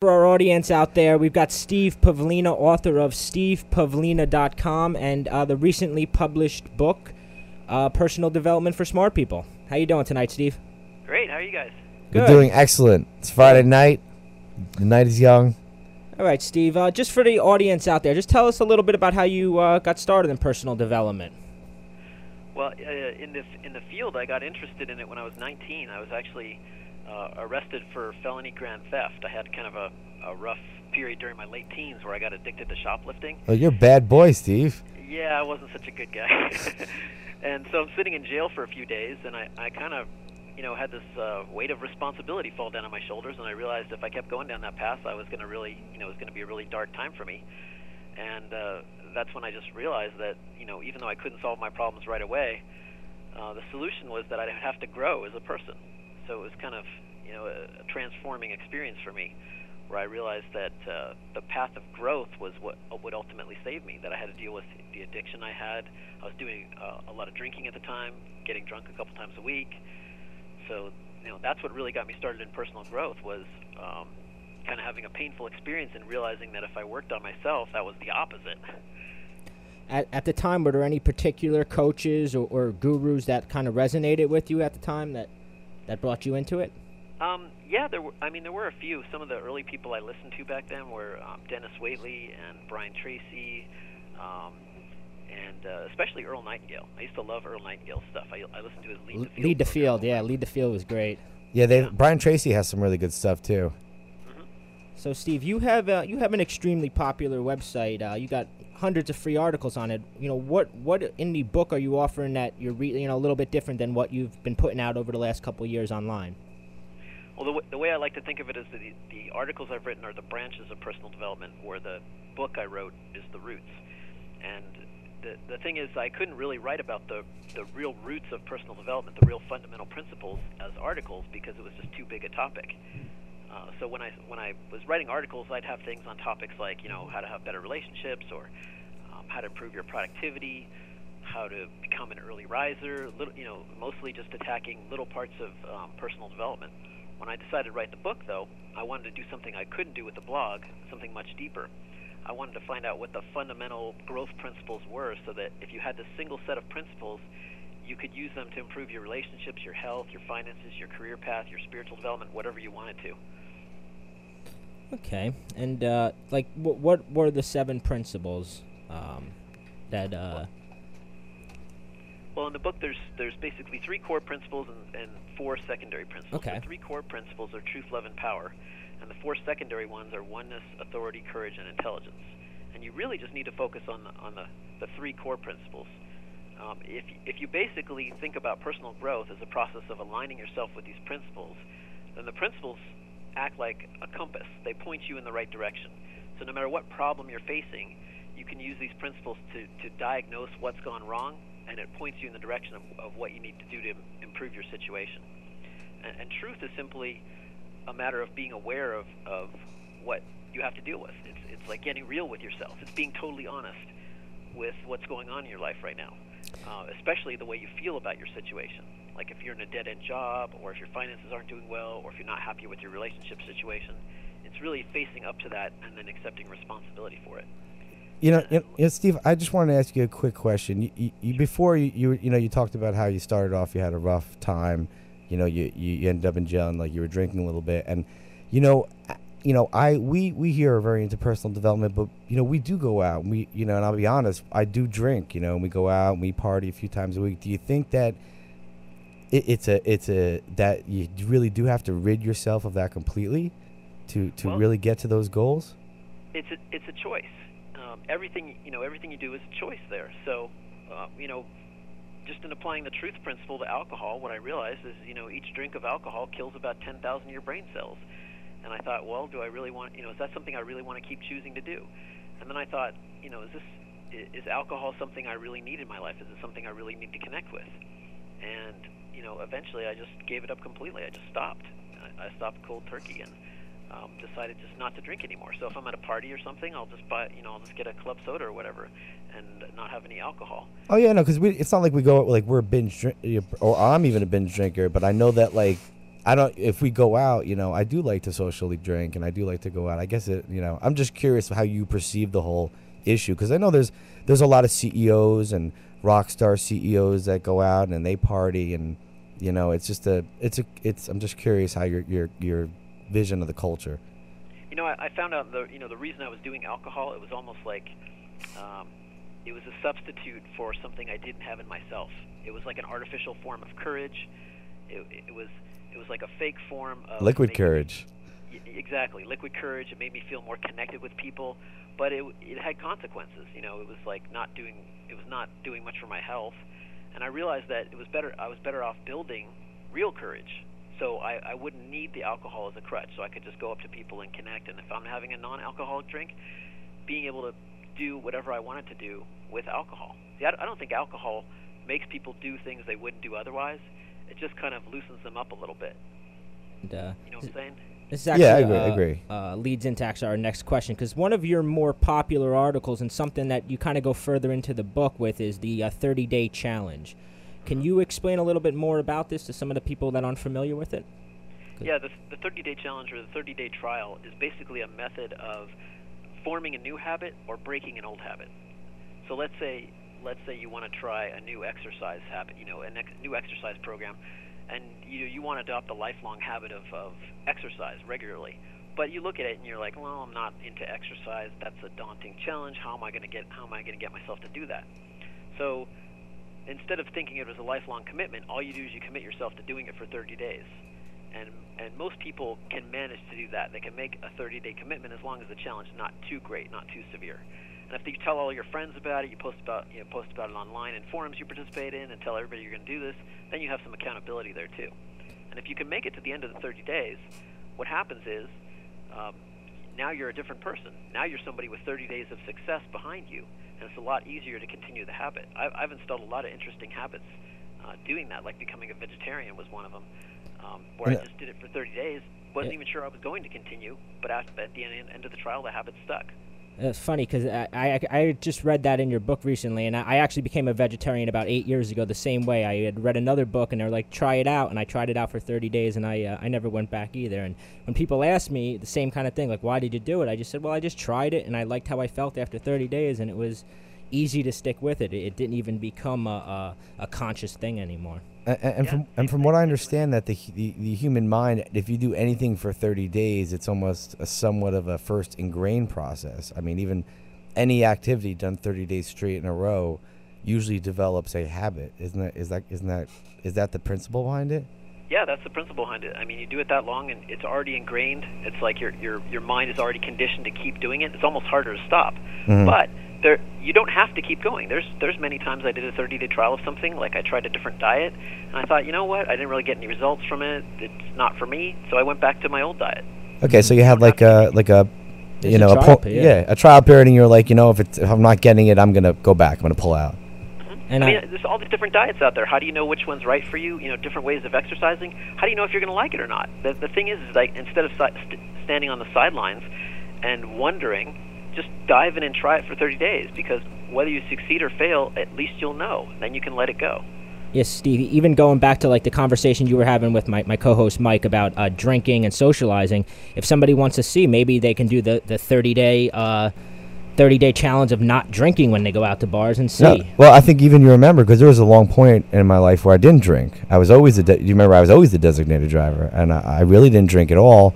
For our audience out there, we've got Steve Pavlina, author of StevePavlina.com and uh, the recently published book, uh, Personal Development for Smart People. How you doing tonight, Steve? Great. How are you guys? Good. We're doing excellent. It's Friday night. The night is young. All right, Steve. Uh, just for the audience out there, just tell us a little bit about how you uh, got started in personal development. Well, uh, in the in the field, I got interested in it when I was 19. I was actually uh, arrested for felony grand theft. I had kind of a, a rough period during my late teens where I got addicted to shoplifting. Oh, you're a bad boy, Steve. Yeah, I wasn't such a good guy. and so I'm sitting in jail for a few days, and I, I kind of, you know, had this uh, weight of responsibility fall down on my shoulders, and I realized if I kept going down that path, I was going to really, you know, it was going to be a really dark time for me. And uh, that's when I just realized that, you know, even though I couldn't solve my problems right away, uh, the solution was that I'd have to grow as a person so it was kind of you know a, a transforming experience for me where I realized that uh, the path of growth was what would ultimately save me. That I had to deal with the addiction I had. I was doing uh, a lot of drinking at the time, getting drunk a couple times a week. So you know that's what really got me started in personal growth was um, kind of having a painful experience and realizing that if I worked on myself, that was the opposite. At, at the time, were there any particular coaches or, or gurus that kind of resonated with you at the time that that brought you into it? Um, yeah, there were. I mean, there were a few. Some of the early people I listened to back then were um, Dennis Waitley and Brian Tracy, um, and uh, especially Earl Nightingale. I used to love Earl Nightingale's stuff. I, I listened to his Lead the Field. Lead the Field, yeah. Lead the Field was great. Yeah, they Yeah. Brian Tracy has some really good stuff too. So, Steve, you have uh, you have an extremely popular website. Uh, you got hundreds of free articles on it. You know what what in the book are you offering that you're re- you know a little bit different than what you've been putting out over the last couple years online? Well, the, w- the way I like to think of it is that the, the articles I've written are the branches of personal development, where the book I wrote is the roots. And the, the thing is, I couldn't really write about the, the real roots of personal development, the real fundamental principles, as articles because it was just too big a topic. Uh, so when I when I was writing articles, I'd have things on topics like you know how to have better relationships or um, how to improve your productivity, how to become an early riser. Little, you know, mostly just attacking little parts of um, personal development. When I decided to write the book, though, I wanted to do something I couldn't do with the blog, something much deeper. I wanted to find out what the fundamental growth principles were so that if you had this single set of principles, you could use them to improve your relationships, your health, your finances, your career path, your spiritual development, whatever you wanted to. Okay, and uh, like what what were the seven principles um, that uh, Well, in the book, there's there's basically three core principles and, and four secondary principles. Okay. The three core principles are truth, love, and power, and the four secondary ones are oneness, authority, courage, and intelligence. And you really just need to focus on the, on the, the three core principles. Um, if if you basically think about personal growth as a process of aligning yourself with these principles, then the principles act like a compass. They point you in the right direction. So no matter what problem you're facing, you can use these principles to, to diagnose what's gone wrong, and it points you in the direction of, of what you need to do to improve your situation. And, and truth is simply a matter of being aware of, of what you have to deal with. It's, it's like getting real with yourself. It's being totally honest with what's going on in your life right now, uh, especially the way you feel about your situation. Like if you're in a dead end job, or if your finances aren't doing well, or if you're not happy with your relationship situation, it's really facing up to that and then accepting responsibility for it. You know, you um, know, Steve. I just wanted to ask you a quick question. You, you, you before you, you you know you talked about how you started off. You had a rough time. You know, you, you ended up in jail and like you were drinking a little bit. And you know, you know, I we we here are very into personal development, but you know, we do go out. And we you know, and I'll be honest, I do drink. You know, and we go out and we party a few times a week. Do you think that it, it's a it's a that you really do have to rid yourself of that completely to to Well- really get to those goals? it's a it's a choice. Um, everything you know, everything you do is a choice there. So, uh, you know, just in applying the truth principle to alcohol, what I realized is, you know, each drink of alcohol kills about 10,000 of your brain cells. And I thought, well, do I really want, you know, is that something I really want to keep choosing to do? And then I thought, you know, is this is alcohol something I really need in my life? Is it something I really need to connect with? And you know, eventually, I just gave it up completely. I just stopped. I, stopped cold turkey and um, decided just not to drink anymore. So if I'm at a party or something, I'll just buy, you know, I'll just get a club soda or whatever, and not have any alcohol. Oh yeah, no, because it's not like we go out like we're a binge drink or I'm even a binge drinker, but I know that like I don't. If we go out, you know, I do like to socially drink, and I do like to go out. I guess it. You know, I'm just curious how you perceive the whole issue because I know there's there's a lot of CEOs and rock star CEOs that go out and they party, and you know, it's just a it's a it's. I'm just curious how your your your vision of the culture. You know, I, I found out the you know the reason I was doing alcohol. It was almost like um, it was a substitute for something I didn't have in myself. It was like an artificial form of courage. It, it was it was like a fake form of liquid courage. Exactly, liquid courage. It made me feel more connected with people, but it it had consequences. You know, it was like not doing it was not doing much for my health, and I realized that it was better. I was better off building real courage. So I, I wouldn't need the alcohol as a crutch. So I could just go up to people and connect. And if I'm having a non-alcoholic drink, being able to do whatever I wanted to do with alcohol. See, I, I don't think alcohol makes people do things they wouldn't do otherwise it just kind of loosens them up a little bit. And, uh, you know what I'm saying? This is actually, yeah, I agree. Uh, I agree. Uh, leads into actually our next question because one of your more popular articles and something that you kind of go further into the book with is the uh, 30 day challenge. Can you explain a little bit more about this to some of the people that aren't familiar with it? Yeah, the, the 30 day challenge or the 30 day trial is basically a method of forming a new habit or breaking an old habit. So let's say let's say you want to try a new exercise habit, you know, a ex- new exercise program, and you you want to adopt a lifelong habit of, of exercise regularly. But you look at it and you're like, well, I'm not into exercise. That's a daunting challenge. How am I going to get How am I going to get myself to do that? So instead of thinking it as a lifelong commitment, all you do is you commit yourself to doing it for 30 days. And and most people can manage to do that. They can make a 30-day commitment as long as the challenge is not too great, not too severe. And if you tell all your friends about it, you post about you know, post about it online in forums you participate in, and tell everybody you're going to do this, then you have some accountability there too. And if you can make it to the end of the 30 days, what happens is um, now you're a different person. Now you're somebody with 30 days of success behind you, and it's a lot easier to continue the habit. I've, I've installed a lot of interesting habits uh, doing that, like becoming a vegetarian was one of them, um, where I just did it for 30 days. wasn't even sure I was going to continue, but at the end, end of the trial, the habit stuck. It's funny because I, I, I just read that in your book recently, and I, I, actually became a vegetarian about eight years ago. The same way I had read another book, and they're like, "Try it out," and I tried it out for 30 days, and I uh, I never went back either. And when people ask me the same kind of thing, like, "Why did you do it?" I just said, "Well, I just tried it, and I liked how I felt after 30 days, and it was easy to stick with it. It, it didn't even become a, a, a conscious thing anymore." And, and yeah. from and from what I understand, that the, the the human mind, if you do anything for 30 days, it's almost a somewhat of a first ingrained process. I mean, even any activity done 30 days straight in a row usually develops a habit. Isn't that is that isn't that is that the principle behind it? Yeah, that's the principle behind it. I mean, you do it that long and it's already ingrained. It's like your your your mind is already conditioned to keep doing it. It's almost harder to stop. Mm-hmm. But there you don't have to keep going. There's there's many times I did a 30 day trial of something, like I tried a different diet, and I thought, you know what, I didn't really get any results from it. It's not for me, so I went back to my old diet. Okay, so you had like a like a you know, a, a po- yeah. a trial period, and you're like, you know, if it's if I'm not getting it, I'm gonna go back. I'm gonna pull out. Mm-hmm. And I mean, there's all these different diets out there. How do you know which one's right for you? You know, different ways of exercising. How do you know if you're going to like it or not? The, the thing is, is like instead of si- st- standing on the sidelines and wondering, just dive in and try it for 30 days. Because whether you succeed or fail, at least you'll know. Then you can let it go. Yes, Steve. Even going back to like the conversation you were having with my, my co-host Mike about uh, drinking and socializing, if somebody wants to see, maybe they can do the the thirty day uh, thirty day challenge of not drinking when they go out to bars and see. No, well, I think even you remember because there was a long point in my life where I didn't drink. I was always the de- you remember I was always the designated driver, and I, I really didn't drink at all.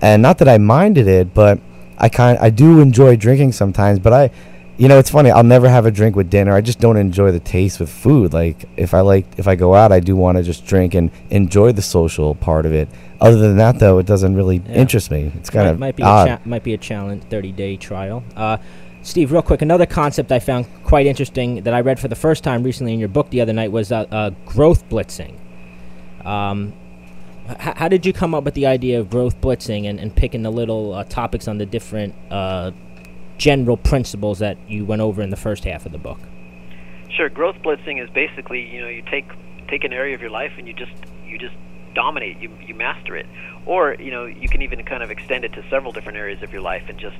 And not that I minded it, but I kind I do enjoy drinking sometimes, but I you know, it's funny. I'll never have a drink with dinner. I just don't enjoy the taste with food. Like if I like, if I go out, I do want to just drink and enjoy the social part of it. Other than that, though, it doesn't really yeah. interest me. It's kind of might be odd. A cha- might be a challenge, thirty day trial. Uh, Steve, real quick, another concept I found quite interesting that I read for the first time recently in your book the other night was uh, uh, growth blitzing. Um, how did you come up with the idea of growth blitzing and, and picking the little uh, topics on the different uh, general principles that you went over in the first half of the book. Sure, growth blitzing is basically you know you take take an area of your life and you just you just dominate you you master it, or you know you can even kind of extend it to several different areas of your life and just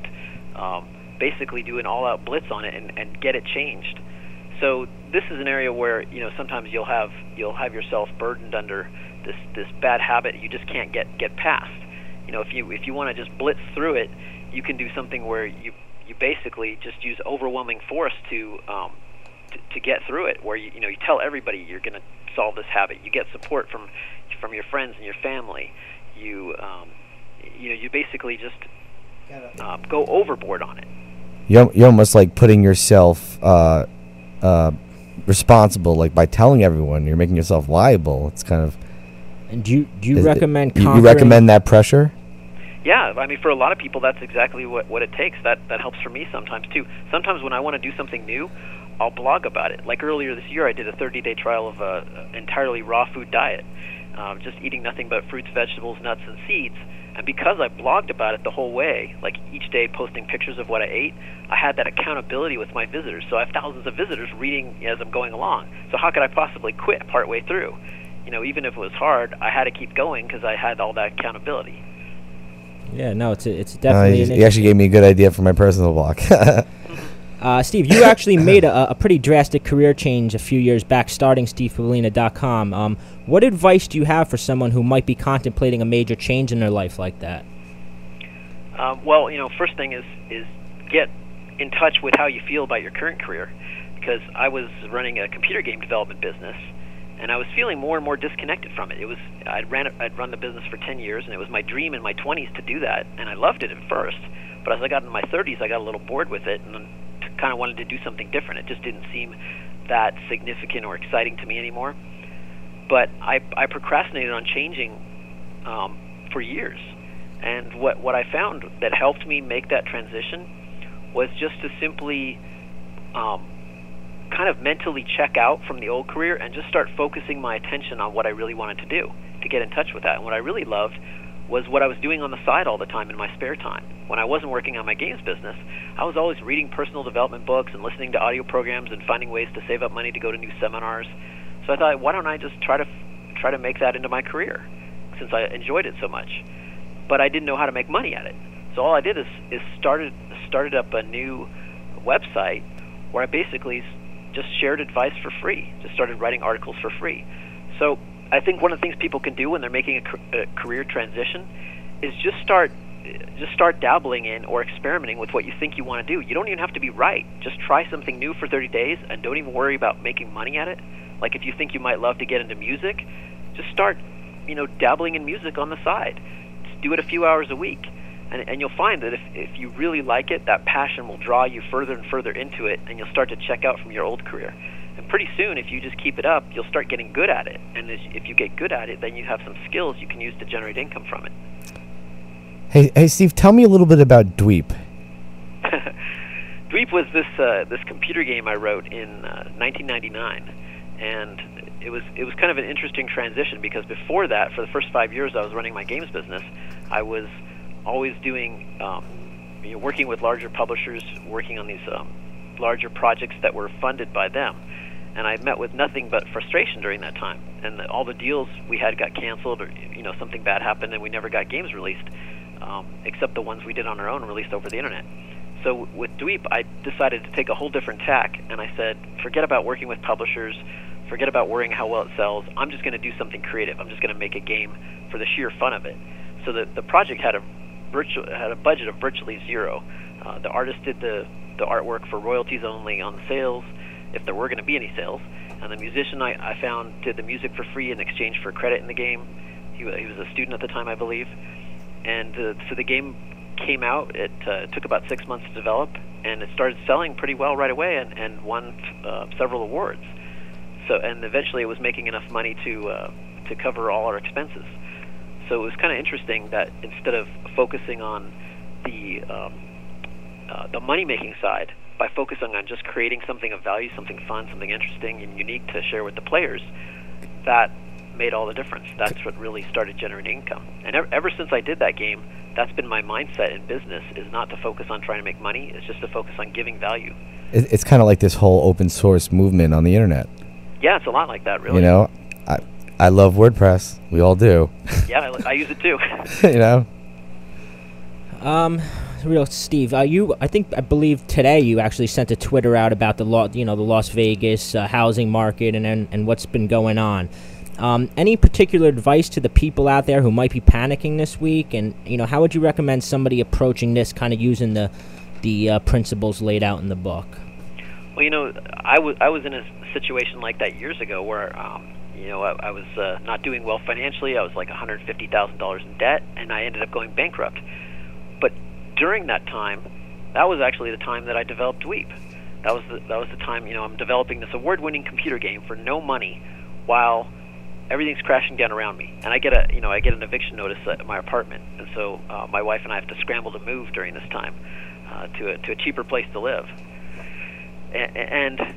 um, basically do an all-out blitz on it and, and get it changed. So this is an area where you know sometimes you'll have you'll have yourself burdened under this this bad habit you just can't get get past. You know, if you if you want to just blitz through it, you can do something where you you basically just use overwhelming force to um, to, to get through it. Where you you know you tell everybody you're going to solve this habit. You get support from from your friends and your family. You um, you know you basically just um, go overboard on it. You're, you're almost like putting yourself uh, uh, responsible, like by telling everyone you're making yourself liable. It's kind of. And do you do you is it- recommend you, you recommend that pressure? Yeah, I mean, for a lot of people, that's exactly what what it takes. That that helps for me sometimes too. Sometimes when I want to do something new, I'll blog about it. Like earlier this year, I did a 30-day trial of a entirely raw food diet, um, just eating nothing but fruits, vegetables, nuts, and seeds. And because I blogged about it the whole way, like each day posting pictures of what I ate, I had that accountability with my visitors. So I have thousands of visitors reading as I'm going along. So how could I possibly quit partway through? You know, even if it was hard, I had to keep going because I had all that accountability. Yeah, no, it's a, it's Uh, definitely. you, an you actually gave me a good idea for my personal blog. Uh, Steve, you actually made a, a pretty drastic career change a few years back, starting StevePavlina.com. Um, what advice do you have for someone who might be contemplating a major change in their life like that? Um, well, you know, first thing is is get in touch with how you feel about your current career, because I was running a computer game development business, and I was feeling more and more disconnected from it. It was I'd ran I'd run the business for 10 years, and it was my dream in my 20s to do that, and I loved it at first. But as I got in my 30s, I got a little bored with it, and kind of wanted to do something different. It just didn't seem that significant or exciting to me anymore. But I I procrastinated on changing um, for years. And what what I found that helped me make that transition was just to simply um, kind of mentally check out from the old career and just start focusing my attention on what I really wanted to do to get in touch with that. And what I really loved was what I was doing on the side all the time in my spare time. When I wasn't working on my games business, I was always reading personal development books and listening to audio programs and finding ways to save up money to go to new seminars. So I thought, why don't I just try to try to make that into my career since I enjoyed it so much. But I didn't know how to make money at it. So all I did is is started started up a new website where I basically just shared advice for free. Just started writing articles for free. So I think one of the things people can do when they're making a, career transition is just start just start dabbling in or experimenting with what you think you want to do. You don't even have to be right. Just try something new for 30 days and don't even worry about making money at it. Like if you think you might love to get into music, just start, you know, dabbling in music on the side. Just do it a few hours a week. And, and you'll find that if, if you really like it, that passion will draw you further and further into it, and you'll start to check out from your old career. And pretty soon, if you just keep it up, you'll start getting good at it. And as, if you get good at it, then you have some skills you can use to generate income from it. hey, hey, Steve, tell me a little bit about Dweep. Dweep was this uh, this computer game I wrote in uh, 1999, and it was it was kind of an interesting transition because before that, for the first five years I was running my games business, I was always doing um, you know, working with larger publishers, working on these um, larger projects that were funded by them, and I met with nothing but frustration during that time. And the, all the deals we had got canceled, or you know something bad happened, and we never got games released, um, except the ones we did on our own, released over the internet. So with Dweep, I decided to take a whole different tack, and I said, forget about working with publishers, forget about worrying how well it sells. I'm just going to do something creative. I'm just going to make a game for the sheer fun of it. So the the project had a virtual had a budget of virtually zero. Uh, the artist did the the artwork for royalties only on sales, if there were going to be any sales, and the musician I, I found did the music for free in exchange for credit in the game. He, he was a student at the time, I believe, and uh, so the game came out. It uh, took about six months to develop, and it started selling pretty well right away, and, and won uh, several awards. So, and eventually, it was making enough money to uh, to cover all our expenses. So it was kind of interesting that instead of focusing on the um, uh, the money making side, by focusing on just creating something of value, something fun, something interesting and unique to share with the players, that made all the difference. That's what really started generating income. And ever, ever since I did that game, that's been my mindset in business: is not to focus on trying to make money. It's just to focus on giving value. It's kind of like this whole open source movement on the internet. Yeah, it's a lot like that, really. You know, I I love WordPress. We all do. Yeah, I, I use it too. you know. Um, real Steve, uh, you I think I believe today you actually sent a Twitter out about the law, you know, the Las Vegas uh, housing market and, and and what's been going on. Um, any particular advice to the people out there who might be panicking this week, and you know, how would you recommend somebody approaching this, kind of using the the uh, principles laid out in the book? Well, you know, I was I was in a situation like that years ago where um, you know I, I was uh, not doing well financially. I was like $150,000 in debt, and I ended up going bankrupt. But during that time, that was actually the time that I developed Dweep. That was the, that was the time you know I'm developing this award-winning computer game for no money, while everything's crashing down around me. And I get a you know I get an eviction notice at my apartment, and so uh, my wife and I have to scramble to move during this time uh, to a to a cheaper place to live. And, and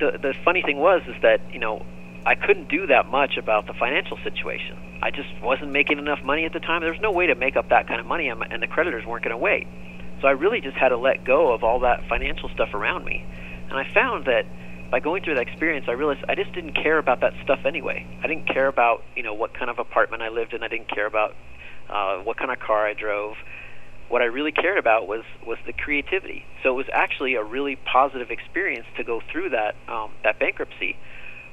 the the funny thing was is that you know I couldn't do that much about the financial situation. I just wasn't making enough money at the time. There was no way to make up that kind of money, and the creditors weren't going to wait. So I really just had to let go of all that financial stuff around me. And I found that by going through that experience, I realized I just didn't care about that stuff anyway. I didn't care about you know what kind of apartment I lived in. I didn't care about uh, what kind of car I drove. What I really cared about was was the creativity. So it was actually a really positive experience to go through that um, that bankruptcy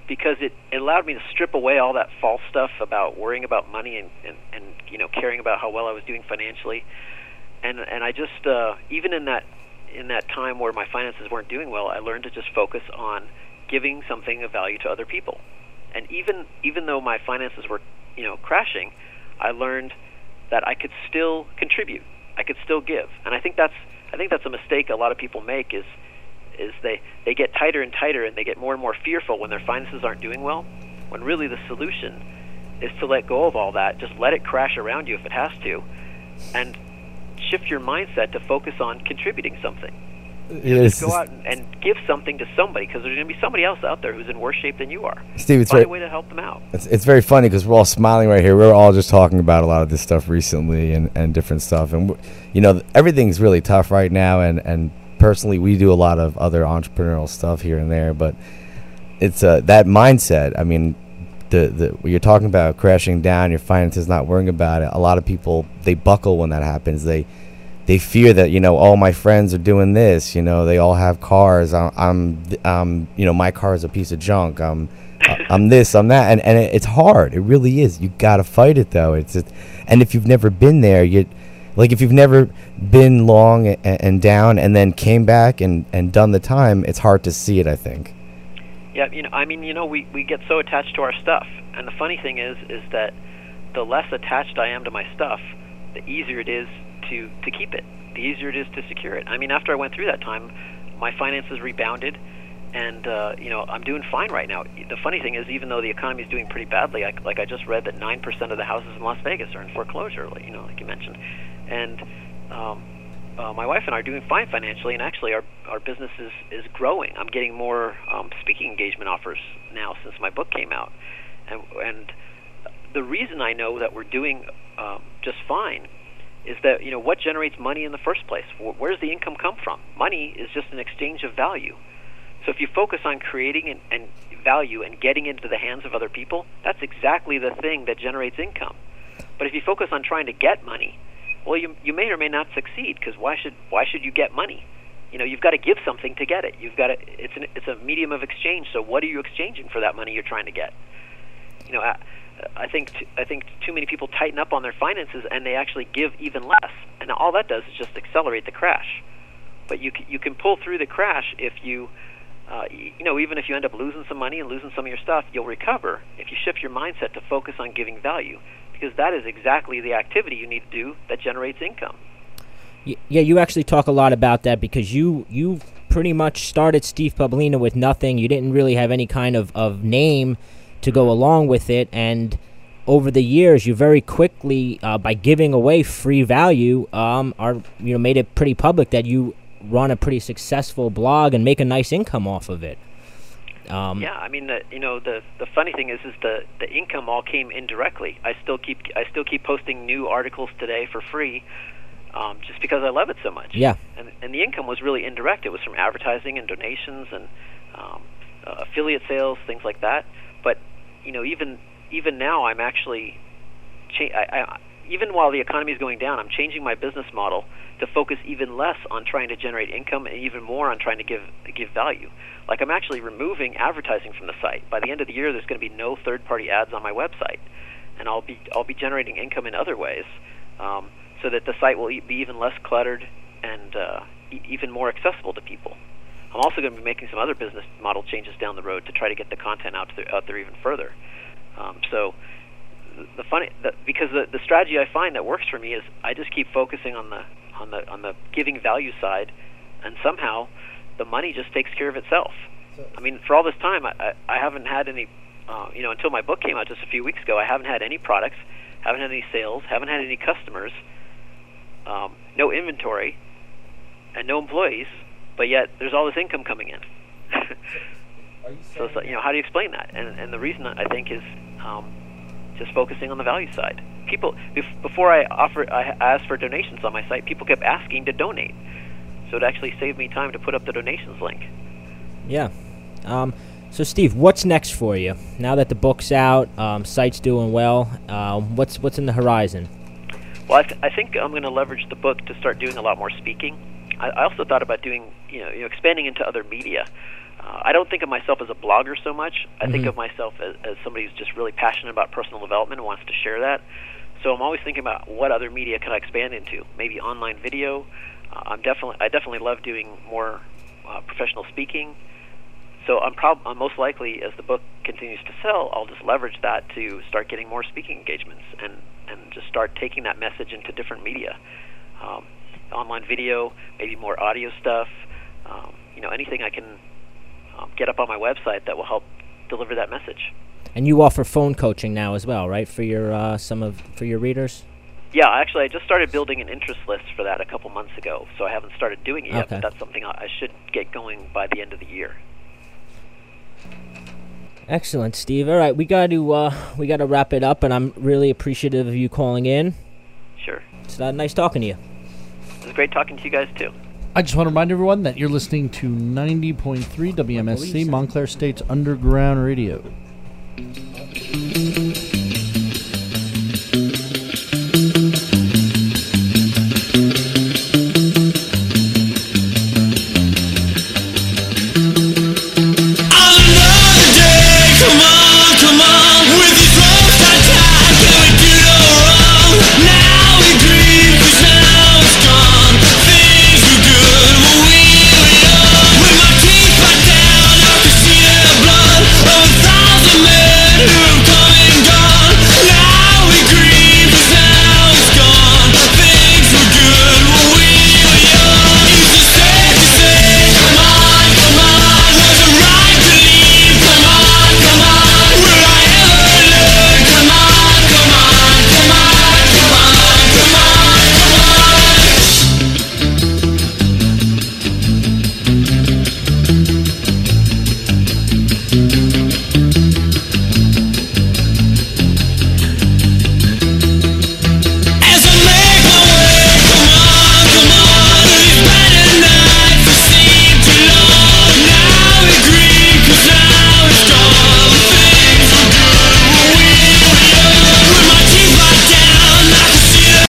because it, it allowed me to strip away all that false stuff about worrying about money and, and, and you know caring about how well I was doing financially. And and I just uh, even in that in that time where my finances weren't doing well, I learned to just focus on giving something of value to other people. And even even though my finances were, you know, crashing, I learned that I could still contribute. I could still give. And I think that's I think that's a mistake a lot of people make is is they they get tighter and tighter and they get more and more fearful when their finances aren't doing well. When really the solution is to let go of all that, just let it crash around you if it has to, and shift your mindset to focus on contributing something. Yes. Go out and, and give something to somebody because there's going to be somebody else out there who's in worse shape than you are. Steve, it's Find very, a way to help them out. It's, it's very funny because we're all smiling right here. We're all just talking about a lot of this stuff recently and, and different stuff. And, you know, everything's really tough right now. And, and personally, we do a lot of other entrepreneurial stuff here and there. But it's uh, that mindset. I mean, the, the you're talking about crashing down, your finances not worrying about it. A lot of people, they buckle when that happens. They they fear that you know all my friends are doing this you know they all have cars i'm i'm, um, you know my car is a piece of junk i'm i'm this i'm that and and it, it's hard it really is you got to fight it though it's just, and if you've never been there you like if you've never been long and, down and then came back and and done the time it's hard to see it i think Yeah, you know, I mean, you know, we we get so attached to our stuff, and the funny thing is, is that the less attached I am to my stuff, the easier it is to to keep it. The easier it is to secure it. I mean, after I went through that time, my finances rebounded, and uh, you know, I'm doing fine right now. The funny thing is, even though the economy is doing pretty badly, I, like I just read that nine percent of the houses in Las Vegas are in foreclosure. Like, you know, like you mentioned, and um, uh, my wife and I are doing fine financially, and actually our our business is is growing. I'm getting more um, speaking engagement offers now since my book came out, and and the reason I know that we're doing um, just fine is that you know what generates money in the first place. Where does the income come from? Money is just an exchange of value. So if you focus on creating and, and value and getting into the hands of other people, that's exactly the thing that generates income. But if you focus on trying to get money, well, you you may or may not succeed because why should why should you get money? You know, you've got to give something to get it. You've got to. It's an it's a medium of exchange. So what are you exchanging for that money you're trying to get? You know, I, I think t- I think too many people tighten up on their finances and they actually give even less, and all that does is just accelerate the crash. But you c- you can pull through the crash if you. Uh, you know, even if you end up losing some money and losing some of your stuff, you'll recover if you shift your mindset to focus on giving value, because that is exactly the activity you need to do that generates income. Yeah, you actually talk a lot about that because you you pretty much started Steve Pavlina with nothing. You didn't really have any kind of, of name to go along with it, and over the years, you very quickly, uh, by giving away free value, um, are you know made it pretty public that you run a pretty successful blog and make a nice income off of it. Um, Yeah, I mean, the, you know, the the funny thing is, is the the income all came indirectly. I still keep I still keep posting new articles today for free, um, just because I love it so much. Yeah. And and the income was really indirect. It was from advertising and donations and um, uh, affiliate sales, things like that. But you know, even even now, I'm actually cha- I, I even while the economy is going down, I'm changing my business model to focus even less on trying to generate income and even more on trying to give give value. Like I'm actually removing advertising from the site. By the end of the year, there's going to be no third-party ads on my website, and I'll be I'll be generating income in other ways, um, so that the site will be even less cluttered and uh, e- even more accessible to people. I'm also going to be making some other business model changes down the road to try to get the content out, to the, out there even further. Um, so the funny the, because the the strategy I find that works for me is I just keep focusing on the on the on the giving value side, and somehow the money just takes care of itself. I mean, for all this time, I I, I haven't had any, uh, you know, until my book came out just a few weeks ago. I haven't had any products, haven't had any sales, haven't had any customers, um, no inventory, and no employees. But yet there's all this income coming in. so, so you know, how do you explain that? And and the reason I think is um, just focusing on the value side. People before I offer I asked for donations on my site, people kept asking to donate. So it actually saved me time to put up the donations link. Yeah. Um, so Steve, what's next for you now that the book's out? Um, site's doing well. Um, what's what's in the horizon? Well, I, th- I think I'm going to leverage the book to start doing a lot more speaking. I, I also thought about doing, you know, you know expanding into other media. Uh, I don't think of myself as a blogger so much. I think Mhm. of myself as, as somebody who's just really passionate about personal development and wants to share that. So I'm always thinking about what other media can I expand into. Maybe online video. Uh, I'm definitely I definitely love doing more uh, professional speaking. So I'm prob I'm most likely as the book continues to sell, I'll just leverage that to start getting more speaking engagements and and just start taking that message into different media. Um, online video, maybe more audio stuff. Um, you know, anything I can um, get up on my website that will help deliver that message. And you offer phone coaching now as well, right? For your uh, some of for your readers. Yeah, actually, I just started building an interest list for that a couple months ago, so I haven't started doing it yet. Okay. But that's something I I should get going by the end of the year. Excellent, Steve. All right, we got to uh, we got to wrap it up, and I'm really appreciative of you calling in. Sure, It's uh, nice talking to you. it was great talking to you guys too. I just want to remind everyone that you're listening to 90.3 WMSC Montclair State's Underground Radio.